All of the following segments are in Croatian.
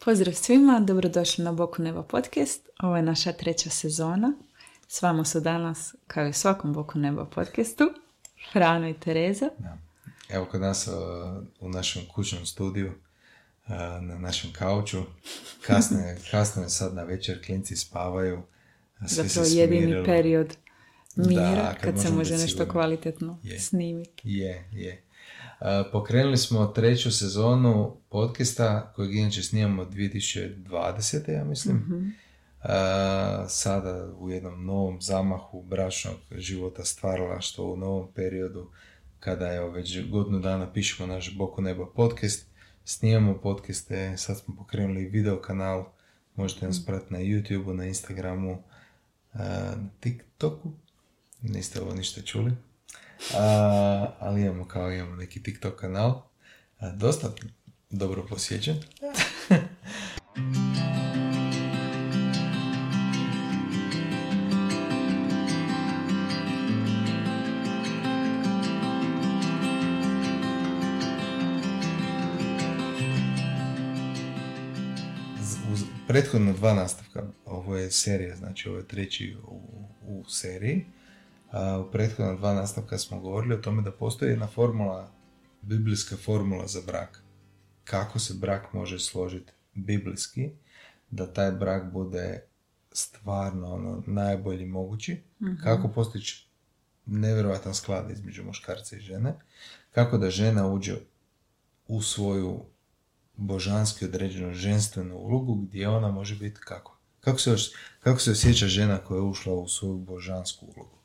Pozdrav svima, dobrodošli na Boku Neba podcast. Ovo je naša treća sezona. S vama su danas, kao i u svakom Boku Neba podcastu, Frano i Tereza. Da. Evo kod nas uh, u našem kućnom studiju, uh, na našem kauču, kasno je, kasno je sad na večer, klinci spavaju. sve se Zapravo jedini smirilo. period mira Da, kad kad, se može nešto sigurni. kvalitetno Je. snimiti. Je, je. Uh, pokrenuli smo treću sezonu podcasta kojeg inače snimamo 2020. ja mislim. Mhm. Uh, sada u jednom novom zamahu bračnog života stvaralaštva u novom periodu kada evo već godinu dana pišemo naš Boku neba podcast, snimamo podcaste, sad smo pokrenuli video kanal, možete nas pratiti na YouTubeu, na Instagramu, uh, na TikToku, niste ovo ništa čuli, Uh, ali imamo kao imamo neki TikTok kanal, uh, dosta dobro posjećen. Prethodno dva nastavka, ovo je serija, znači ovo je treći u, u seriji. A, u prethodna dva nastavka smo govorili o tome da postoji jedna formula, biblijska formula za brak. Kako se brak može složiti biblijski, da taj brak bude stvarno ono, najbolji mogući. Kako postići nevjerojatan sklad između muškarca i žene. Kako da žena uđe u svoju božanski određenu ženstvenu ulogu gdje ona može biti kako? Kako se, kako se osjeća žena koja je ušla u svoju božansku ulogu?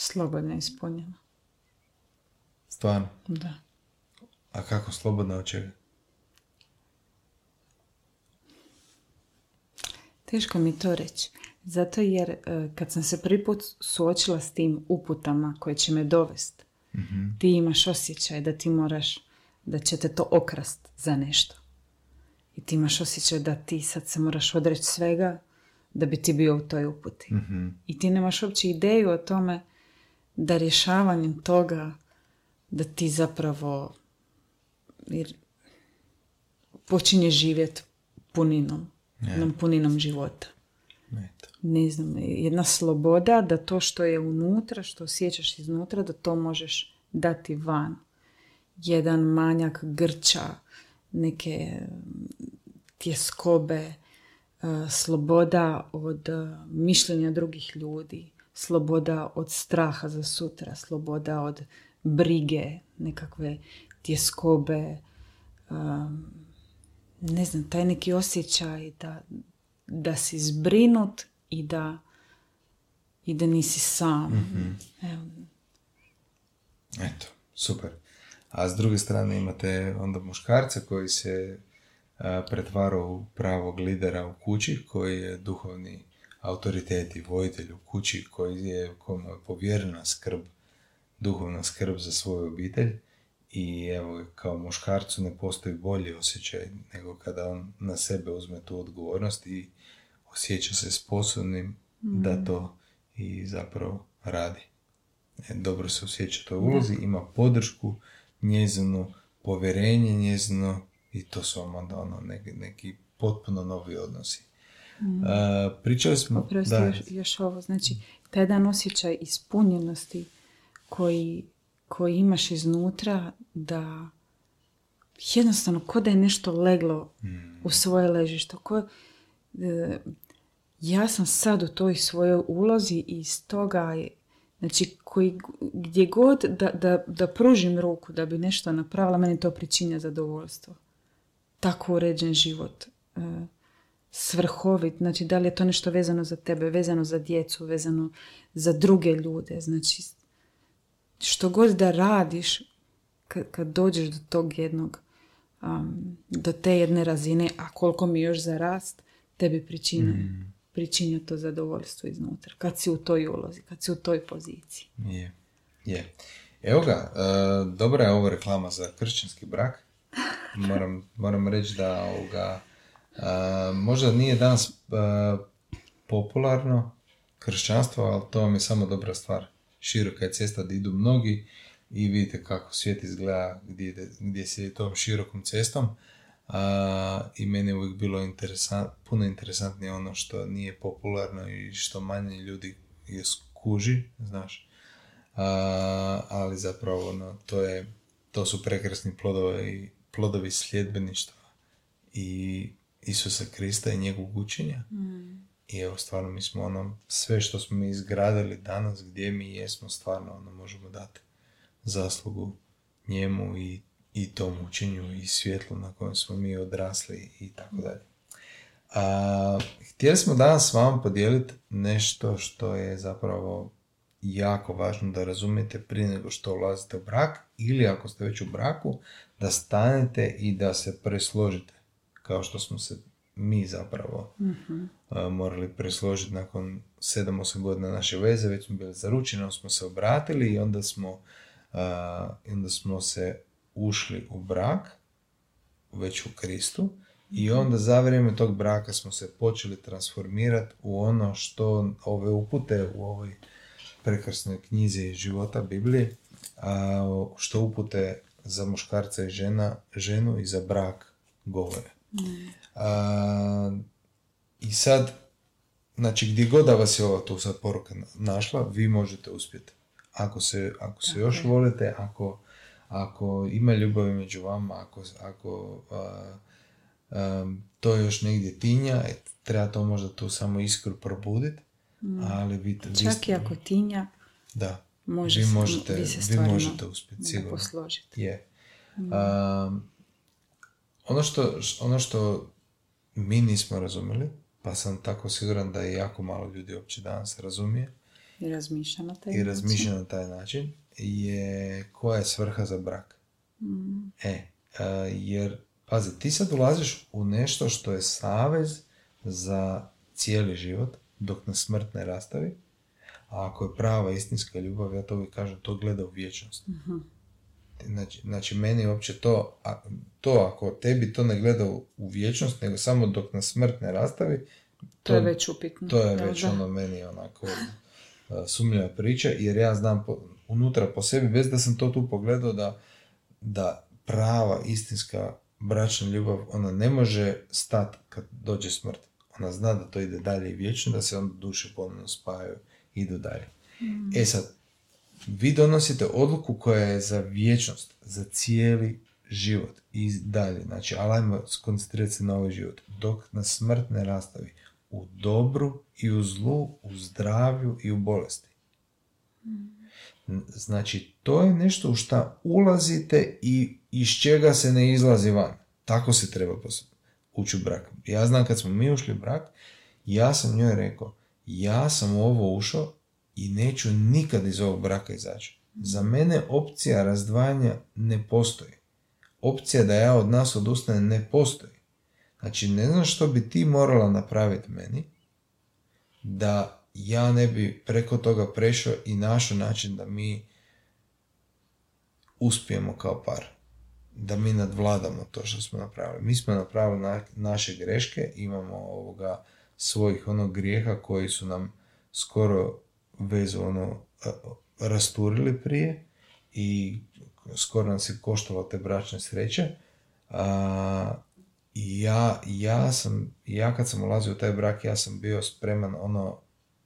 Slobodno ispunjeno. Stvarno. Da. A kako slobodna od čega? Teško mi to reći. Zato jer e, kad sam se prvi put suočila s tim uputama koje će me dovest, ti imaš osjećaj da ti moraš, da će te to okrast za nešto. I ti imaš osjećaj da ti sad se moraš odreći svega da bi ti bio u toj uputi. I ti nemaš uopće ideju o tome da rješavanjem toga da ti zapravo počinje živjeti puninom, jednom puninom života. Eto. Ne znam, jedna sloboda da to što je unutra, što osjećaš iznutra, da to možeš dati van. Jedan manjak grča, neke mm, tjeskobe, e, sloboda od e, mišljenja drugih ljudi, sloboda od straha za sutra, sloboda od brige, nekakve tjeskobe, um, ne znam, taj neki osjećaj da, da si zbrinut i da, i da nisi sam. Evo, Eto, super. A s druge strane imate onda muškarca koji se a, pretvara u pravog lidera u kući, koji je duhovni autoritet i vojitelj u kući, koji je, kojemu je povjerena skrb, duhovna skrb za svoju obitelj. I evo, kao muškarcu ne postoji bolji osjećaj nego kada on na sebe uzme tu odgovornost i osjeća se sposobnim da to i zapravo radi. E, dobro se osjeća u toj ulozi, ima podršku, njezino povjerenje, njezino i to su vam onda ono neki, neki potpuno novi odnosi. E, pričali smo... Oprosti, da, još, još ovo. Znači, taj jedan osjećaj ispunjenosti koji, koji imaš iznutra da jednostavno ko da je nešto leglo u svoje ležište. Ko, e, ja sam sad u toj svojoj ulozi i stoga znači koji, gdje god da, da, da pružim ruku da bi nešto napravila, meni to pričinja zadovoljstvo. Tako uređen život. E, svrhovit, znači da li je to nešto vezano za tebe, vezano za djecu, vezano za druge ljude, znači što god da radiš kad, kad dođeš do tog jednog um, do te jedne razine, a koliko mi još za rast, tebi pričine, pričinja to zadovoljstvo iznutra. Kad si u toj ulozi, kad si u toj poziciji. Je, je. Evo ga, e, dobra je ovo reklama za kršćanski brak. Moram, moram reći da ovoga, možda nije danas e, popularno kršćanstvo, ali to vam je samo dobra stvar. Široka je cesta da idu mnogi i vidite kako svijet izgleda gdje, gdje se ide tom širokom cestom. A, I meni je uvijek bilo interesant, puno interesantnije ono što nije popularno i što manje ljudi je skuži, znaš. A, ali zapravo ono, to, je, to su prekrasni plodovi, plodovi sljedbeništva i Isusa Krista i njegovog učenja. Mm. I evo, stvarno, mi smo ono, sve što smo mi izgradili danas, gdje mi jesmo, stvarno ono, možemo dati zaslugu njemu i, i tom učenju i svjetlu na kojem smo mi odrasli i tako dalje. A, htjeli smo danas s vama podijeliti nešto što je zapravo jako važno da razumijete prije nego što ulazite u brak ili ako ste već u braku, da stanete i da se presložite kao što smo se mi zapravo morali presložiti nakon 7-8 godina naše veze, već smo bili zaručeni, smo se obratili i onda smo, onda smo se ušli u brak, već u Kristu, i onda za vrijeme tog braka smo se počeli transformirati u ono što ove upute u ovoj prekrasnoj knjizi života Biblije, a, što upute za muškarca i žena, ženu i za brak govore. I sad, znači gdje god da vas je ova tu sad poruka našla, vi možete uspjeti. Ako se, ako se još volite, ako, ako ima ljubavi među vama, ako, ako to još negdje tinja, et, treba to možda tu samo iskru probuditi. Mm. Ali vi, Čak i ako tinja, da, može vi možete, vi, se vi možete uspjeti, sigurno. posložiti. Je. Mm. Ono, što, ono što mi nismo razumjeli, pa sam tako siguran da je jako malo ljudi uopće danas razumije. I razmišlja na taj I razmišlja na taj način. Je koja je svrha za brak. Mm. E, jer, pazi, ti sad ulaziš u nešto što je savez za cijeli život, dok na smrt ne rastavi. A ako je prava istinska ljubav, ja to uvijek kažem, to gleda u vječnost. mm Znači, znači, meni uopće to, a, to, ako tebi to ne gleda u vječnost, nego samo dok na smrt ne rastavi, to, to je već upitno. To je već ono meni onako sumnjiva priča, jer ja znam po, unutra po sebi, bez da sam to tu pogledao, da, da prava, istinska bračna ljubav, ona ne može stati kad dođe smrt. Ona zna da to ide dalje i vječno, da se onda duše ponovno spajaju i idu dalje. Mm. E sad, vi donosite odluku koja je za vječnost, za cijeli život i dalje. Znači, ali ajmo skoncentrirati se na ovaj život. Dok na smrt ne rastavi u dobru i u zlu, u zdravlju i u bolesti. Znači, to je nešto u šta ulazite i iz čega se ne izlazi van. Tako se treba ući u brak. Ja znam kad smo mi ušli u brak, ja sam njoj rekao, ja sam u ovo ušao i neću nikad iz ovog braka izaći. Za mene opcija razdvajanja ne postoji. Opcija da ja od nas odustanem ne postoji. Znači, ne znam što bi ti morala napraviti meni da ja ne bi preko toga prešao i našao način da mi uspijemo kao par. Da mi nadvladamo to što smo napravili. Mi smo napravili naše greške, imamo ovoga svojih onog grijeha koji su nam skoro vezu ono rasturili prije i skoro nam se koštalo te bračne sreće. A, ja, ja sam, ja kad sam ulazio u taj brak, ja sam bio spreman ono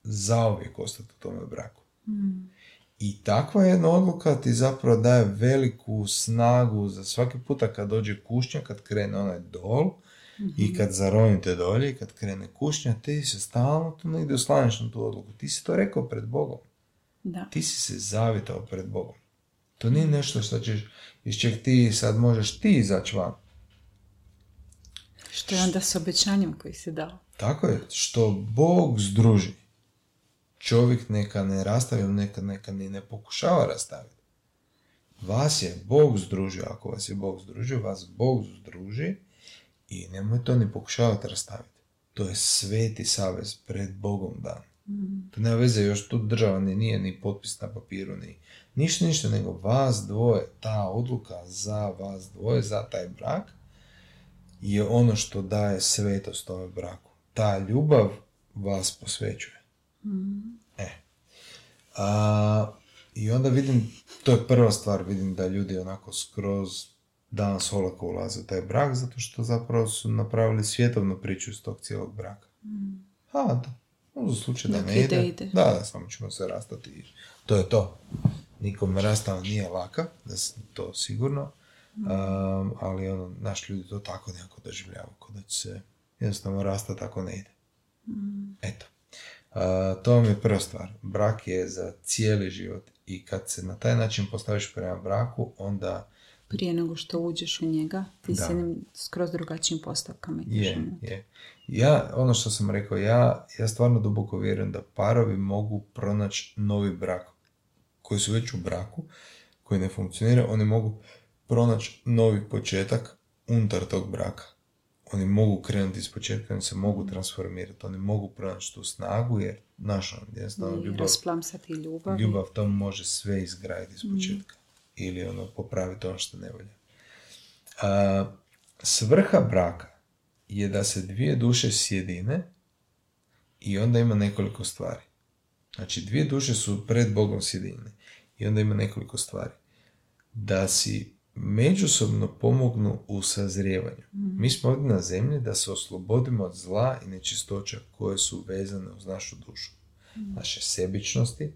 zauvijek ostati u tome braku. Mm. I takva jedna odluka ti zapravo daje veliku snagu za svaki puta kad dođe kušnja, kad krene onaj dol i mhm. kad zaronite dolje i kad krene kušnja, ti se stalno tu negdje oslanjaš na tu odluku. Ti si to rekao pred Bogom. Da. Ti si se zavitao pred Bogom. To nije nešto što ćeš, iz čeg ti sad možeš ti izaći van. Što je onda s obećanjem koji si dao. Tako je. Što Bog združi. Čovjek neka ne rastavi, neka, neka ni ne pokušava rastaviti. Vas je Bog združio. Ako vas je Bog združio, vas Bog združi i nemoj to ni pokušavati rastaviti. To je sveti savez pred Bogom dan. Mm. To nema veze, još tu država ni nije ni potpis na papiru, ni ništa, ništa, nego vas dvoje, ta odluka za vas dvoje, za taj brak, je ono što daje svetost ovoj braku. Ta ljubav vas posvećuje. Mm. E. A, I onda vidim, to je prva stvar, vidim da ljudi onako skroz danas olako ulaze u taj brak, zato što zapravo su napravili svjetovnu priču iz tog cijelog braka. Mm. A, da. Za slučaj da ne ide, ide. Da, da, samo ćemo se rastati. i To je to. Nikome rastava nije laka, da s- to sigurno. Mm. Um, ali ono, naš ljudi to tako nekako doživljavaju, kao da će se jednostavno rastati tako ne ide. Mm. Eto. Uh, to vam je prva stvar. Brak je za cijeli život i kad se na taj način postaviš prema braku, onda Prije nego što uđeš u njega, ti Da. s jednim skroz drugačijim postavkama Je, je. Ja, ono što sam rekao, ja, ja stvarno duboko vjerujem da parovi mogu pronaći novi brak koji su već u braku, koji ne funkcionira, oni mogu pronaći novi početak unutar tog braka. Oni mogu krenuti iz početka, oni se mogu transformirati, oni mogu pronaći tu snagu, jer naša jednostavno I ljubav, rasplamsati ljubav. ljubav to može sve izgraditi iz početka. Ili ono, popraviti ono što ne volja. A, svrha braka je da se dvije duše sjedine i onda ima nekoliko stvari. Znači, dvije duše su pred Bogom sjedinjene i onda ima nekoliko stvari. Da si međusobno pomognu u sazrijevanju. Mi smo ovdje na zemlji da se oslobodimo od zla i nečistoća koje su vezane uz našu dušu. Naše sebičnosti,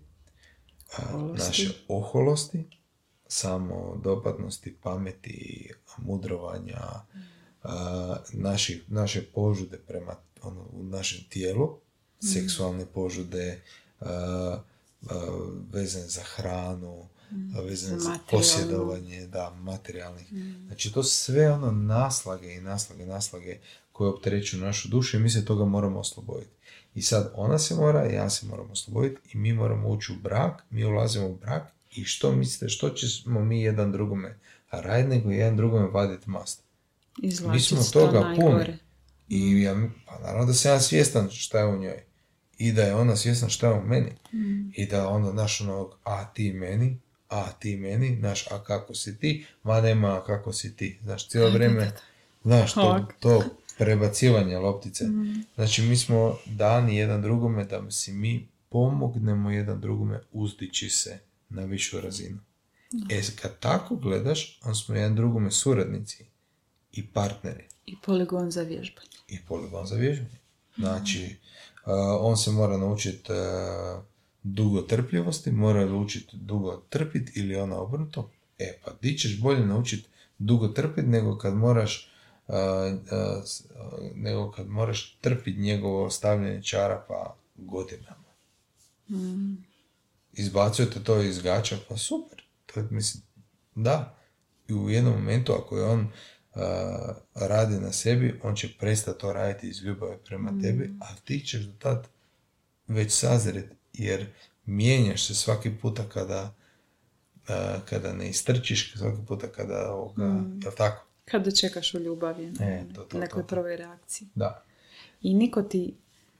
a, Oholosti. naše oholosti, samo dopadnosti, pameti, mudrovanja, a, naši, naše požude prema ono, u našem tijelu, seksualne požude, a, a, vezane za hranu, a, vezane Za posjedovanje, da, materijalnih. Znači to sve ono naslage i naslage, naslage koje opterećuju našu dušu i mi se toga moramo osloboditi. I sad ona se mora, ja se moram osloboditi i mi moramo ući u brak, mi ulazimo u brak i što mislite, što ćemo mi jedan drugome raditi nego jedan drugome vaditi mast. Mi smo to toga puni. I ja, pa naravno da sam ja svjestan šta je u njoj. I da je ona svjesna šta je u meni. I da onda naš onog, a ti meni, a ti meni, znaš, a kako si ti, ma nema a kako si ti. Znaš, cijelo vrijeme, znaš, to, to prebacivanje loptice. Znači, mi smo dani jedan drugome da si mi pomognemo jedan drugome uzdići se na višu razinu. E, kad tako gledaš, on smo jedan drugome suradnici i partneri I poligon za vježbanje. i poligon za vježbanje. Znači, uh, on se mora naučiti uh, dugo trpljivosti, mora naučiti dugo trpiti ili ona obrnuto. E, pa ti ćeš bolje naučiti dugo trpiti nego kad moraš uh, nego kad moraš trpiti njegovo stavljanje čarapa godinama. Izbacujete to iz gača, pa super. To je, mislim, da. I u jednom momentu, ako je on uh, radi na sebi, on će prestati to raditi iz ljubavi prema tebi, a ti ćeš do tad već sazret, jer mijenjaš se svaki puta kada, uh, kada ne istrčiš, svaki puta kada ovoga, jel tako? Kad dočekaš u ljubavi, E, to, to, nekoj to. prvoj reakciji. Da. I niko ti,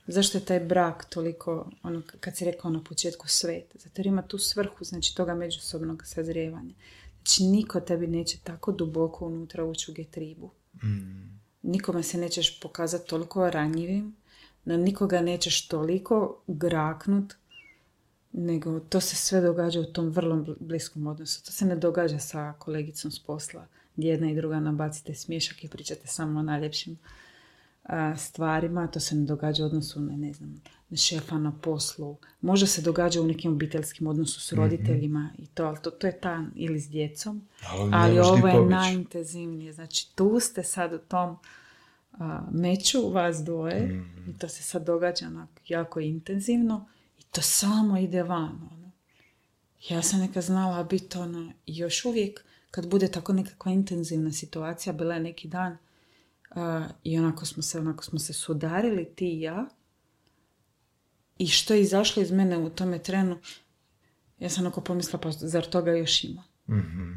zašto je taj brak toliko, ono, kad si rekao na početku svet, zato jer ima tu svrhu, znači toga međusobnog sazrijevanja. Znači niko tebi neće tako duboko unutra ući u getribu. Mm. Nikome se nećeš pokazati toliko ranjivim, na nikoga nećeš toliko graknut, nego to se sve događa u tom vrlo bl- bliskom odnosu. To se ne događa sa kolegicom s posla, gdje jedna i druga nabacite smješak i pričate samo o najljepšim stvarima. To se ne događa u odnosu na, ne znam, na šefa na poslu. Možda se događa u nekim obiteljskim odnosu s roditeljima i to, ali to, to je ta, ili s djecom. Ali Ali ovo je najintenzivnije. Znači, tu ste sad u tom a, meću, vas dvoje, i to se sad događa onak jako intenzivno, i to samo ide van. Ono. Ja sam neka znala biti ono, još uvijek, kad bude tako nekakva intenzivna situacija, bila je neki dan, a, i onako smo se, onako smo se sudarili, ti i ja, i što je izašlo iz mene u tome trenu, ja sam onako pomislila, pa zar toga još ima? Mhm.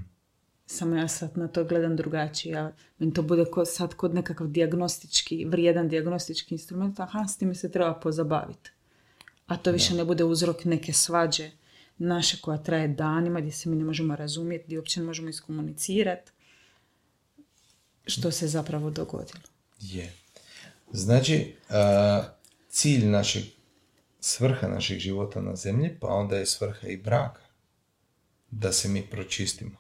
Samo ja sad na to gledam drugačije. Ja, meni to bude ko, sad kod nekakav dijagnostički, vrijedan dijagnostički instrument, aha, s time se treba pozabaviti. A to više ne bude uzrok neke svađe naše koja traje danima, gdje se mi ne možemo razumjeti, gdje uopće ne možemo iskomunicirati. Što se zapravo dogodilo. Je. Znači, a, cilj našeg, svrha našeg života na zemlji, pa onda je svrha i braka. Da se mi pročistimo.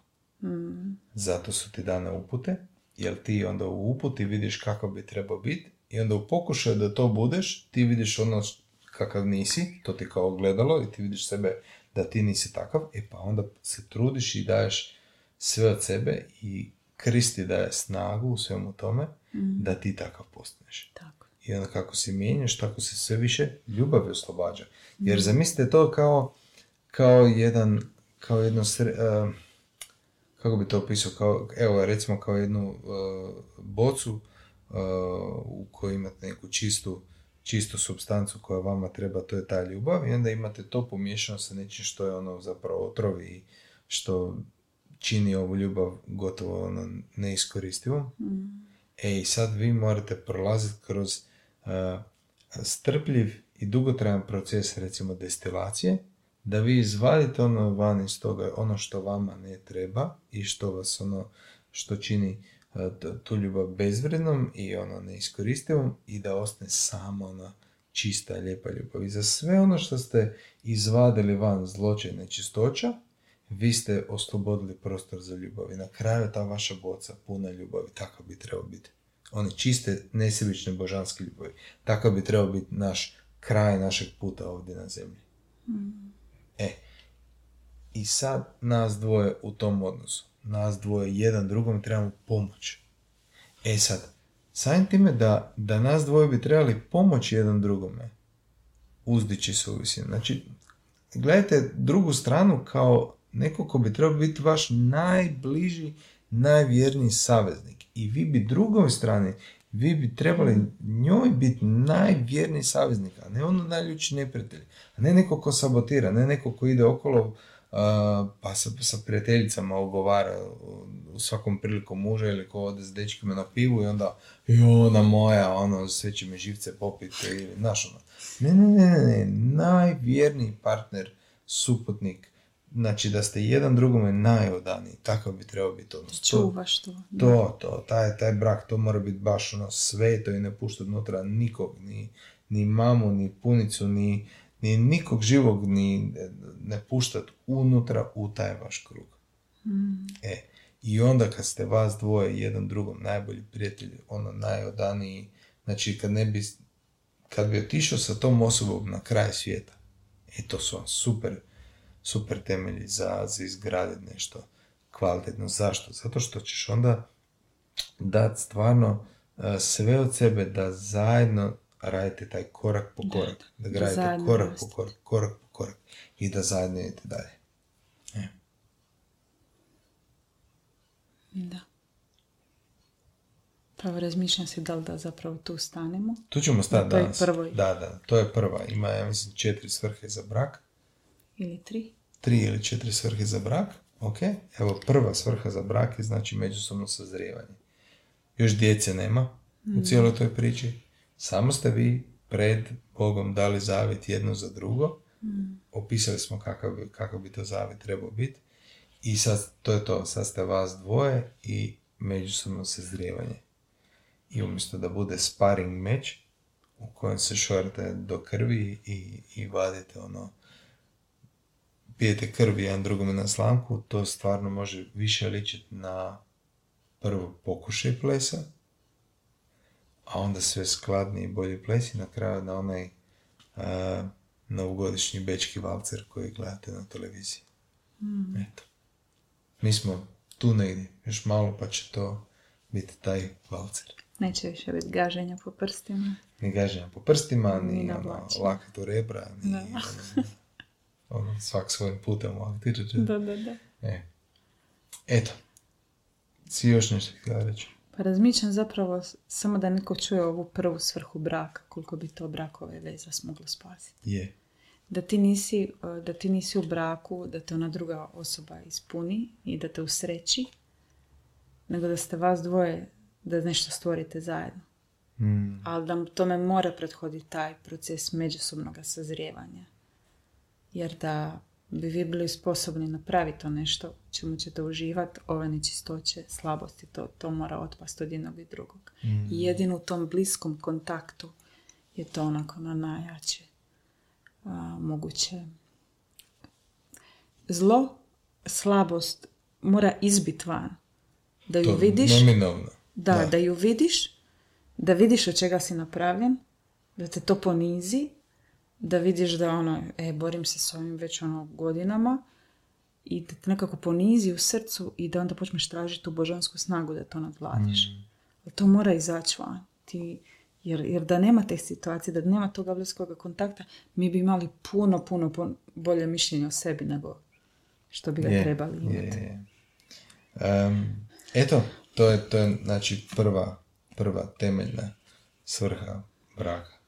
Zato su ti dane upute, jer ti onda u uputi vidiš kakav bi trebao biti i onda u pokušaju da to budeš, ti vidiš ono kakav nisi, to ti kao gledalo i ti vidiš sebe da ti nisi takav, e pa onda se trudiš i daješ sve od sebe i Kristi daje snagu u svemu tome da ti takav postaneš. Tako. I onda kako se mijenjaš, tako se sve više ljubavi oslobađa. Jer zamislite to kao, kao jedan, kao jedno, sre- eh, kako bi to opisao, kao, evo recimo kao jednu eh, bocu eh, u kojoj imate neku čistu, čistu substancu koja vama treba, to je ta ljubav i onda imate to pomiješano sa nečim što je ono zapravo otrov i što čini ovu ljubav gotovo ono neiskoristivom. E i sad vi morate prolaziti kroz uh, strpljiv i dugotrajan proces recimo destilacije da vi izvadite ono van iz toga, ono što vama ne treba i što vas ono, što čini uh, tu ljubav bezvrednom i ono neiskoristivom i da ostane samo ona čista, lijepa ljubav. I za sve ono što ste izvadili van zločaj nečistoća, vi ste oslobodili prostor za ljubav i na kraju ta vaša boca puna ljubavi, takav bi trebao biti. One čiste, nesebične božanske ljubavi. Takav bi trebao biti naš kraj našeg puta ovdje na zemlji. E, i sad nas dvoje u tom odnosu. Nas dvoje jedan drugom trebamo pomoć. E sad, samim time da, da nas dvoje bi trebali pomoći jedan drugome, uzdići se u visinu. Znači, gledajte drugu stranu kao neko ko bi trebao biti vaš najbliži, najvjerniji saveznik. I vi bi drugoj strani, vi bi trebali njoj biti najvjerniji saveznik, a ne ono najljuči neprijatelj. A ne neko ko sabotira, ne neko ko ide okolo pa sa, sa prijateljicama ogovara u, svakom prilikom muža ili ko ode s dečkima na pivu i onda i ona moja, ono, sve će me živce popiti ili, znaš ono. Ne, ne, ne, ne, najvjerniji partner, suputnik, znači da ste jedan drugome najodaniji, takav bi trebao biti odnos. To- Čuvaš to. to, to, taj, taj brak, to mora biti baš ono sveto i ne puštati unutra nikog, ni, ni mamu, ni punicu, ni, ni nikog živog, ni ne puštati unutra u taj vaš krug. E, i onda kad ste vas dvoje jedan drugom najbolji prijatelji, ono najodaniji, znači kad ne bi, kad bi otišao sa tom osobom na kraj svijeta, e to su vam super, super temelji za, za izgraditi nešto kvalitetno. Zašto? Zato što ćeš onda dati stvarno e, sve od sebe da zajedno radite taj korak po korak. Da, da gradite zajedno korak po korak, korak po korak i da zajedno idete dalje. E. Da. Pravo razmišljam se da li da zapravo tu stanemo. Tu ćemo stati danas. prvoj. Da, da, to je prva. Ima, ja mislim, četiri svrhe za brak. Ili tri. Tri ili četiri svrhe za brak. Ok, evo prva svrha za brak je znači međusobno sazrijevanje. Još djece nema u cijeloj toj priči. Samo ste vi pred Bogom dali zavjet jedno za drugo. Opisali smo kakav, bi- kakav bi to zavjet trebao biti. I sad, to je to, sad ste vas dvoje i međusobno sazrijevanje. I umjesto da bude sparing meč u kojem se šorate do krvi i, i vadite ono pijete krv jedan drugome na slamku, to stvarno može više ličiti na prvo pokušaj plesa, a onda sve skladniji i bolji ples i na kraju na onaj a, novogodišnji bečki valcer koji gledate na televiziji. Eto. Mi smo tu negdje, još malo pa će to biti taj valcer. Neće više biti gaženja po prstima. Ni gaženja po prstima, ni, Ni ono, lakat u rebra, ni. Ono, svak svojim putem. ovak, ti. Da, da, da. E. Eto. Si još nešto htjela reći? Pa razmišljam zapravo samo da neko čuje ovu prvu svrhu braka, koliko bi to brakove veza smoglo spasiti. Je. Da ti, nisi, e, da ti nisi u braku, da te ona druga osoba ispuni i da te usreći, nego da ste vas dvoje, da nešto stvorite zajedno. Mm. Ali da tome mora prethoditi taj proces međusobnog sazrijevanja. Jer da bi vi bili sposobni napraviti to nešto čemu ćete uživati, ove nečistoće, slabosti, to, to mora otpasti od jednog i drugog. I jedino u tom bliskom kontaktu je to onako na najjače a, moguće. Zlo, slabost mora izbit van. Da ju To vidiš, neminovno. da, da, ju vidiš, da vidiš od čega si napravljen, da te to ponizi, da vidiš da ono, e, borim se s ovim već ono godinama i da te nekako ponizi u srcu i da onda počneš tražiti tu božansku snagu da to nadvladiš. Ali To mora izaći van. Ti, jer, jer da nema te situacije, da nema toga bliskog kontakta, mi bi imali puno, puno, puno bolje mišljenje o sebi nego što bi ga Je, trebali imati. je, je. Em, eto, to je, to je znači prva, prva temeljna svrha braka.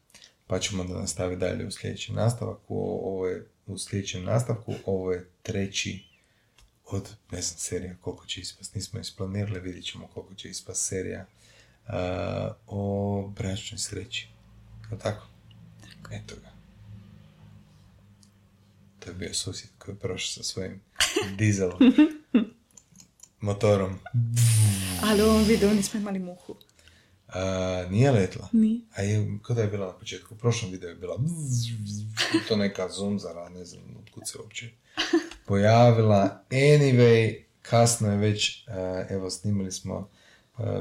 Pa ćemo da nastavi dalje u sljedeći nastavak. U, ovo je, u sljedećem nastavku ovo je treći od, ne znam, serija koliko će ispast. Nismo isplanirali, vidjet ćemo koliko će ispast serija a, o bračnoj sreći. Je li tako? Eto ga. To je bio susjed koji je prošao sa svojim dizel motorom. Ali u ovom videu nismo imali muhu. A, nije letla? Nije. A je, kada je bila na početku? U prošlom videu je bila to neka zumzara, ne znam otkud se uopće pojavila. Anyway, kasno je već, evo snimili smo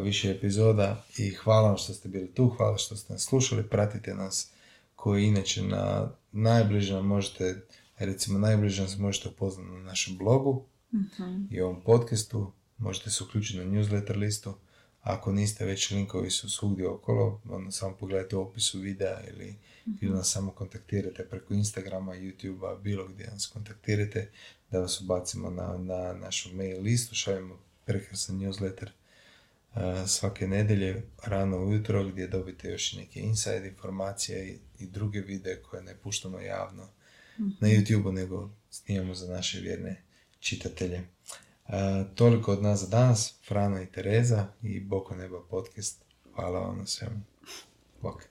više epizoda i hvala vam što ste bili tu, hvala što ste nas slušali, pratite nas koji inače na najbliže možete, recimo najbliže nas možete upoznati na našem blogu i ovom podcastu, možete se uključiti na newsletter listu, ako niste već linkovi su svugdje okolo, onda samo pogledajte u opisu videa ili, ili nas samo kontaktirate preko Instagrama, YouTubea, bilo gdje nas kontaktirate, da vas ubacimo na, na našu mail listu, šaljemo prekrasan newsletter uh, svake nedjelje rano ujutro gdje dobite još i neke inside informacije i, i druge videe koje ne puštamo javno na YouTube-u, nego snimamo za naše vjerne čitatelje. Uh, toliko od nas za danas, Frano i Tereza i Boko Neba podcast. Hvala vam na svemu. Bok.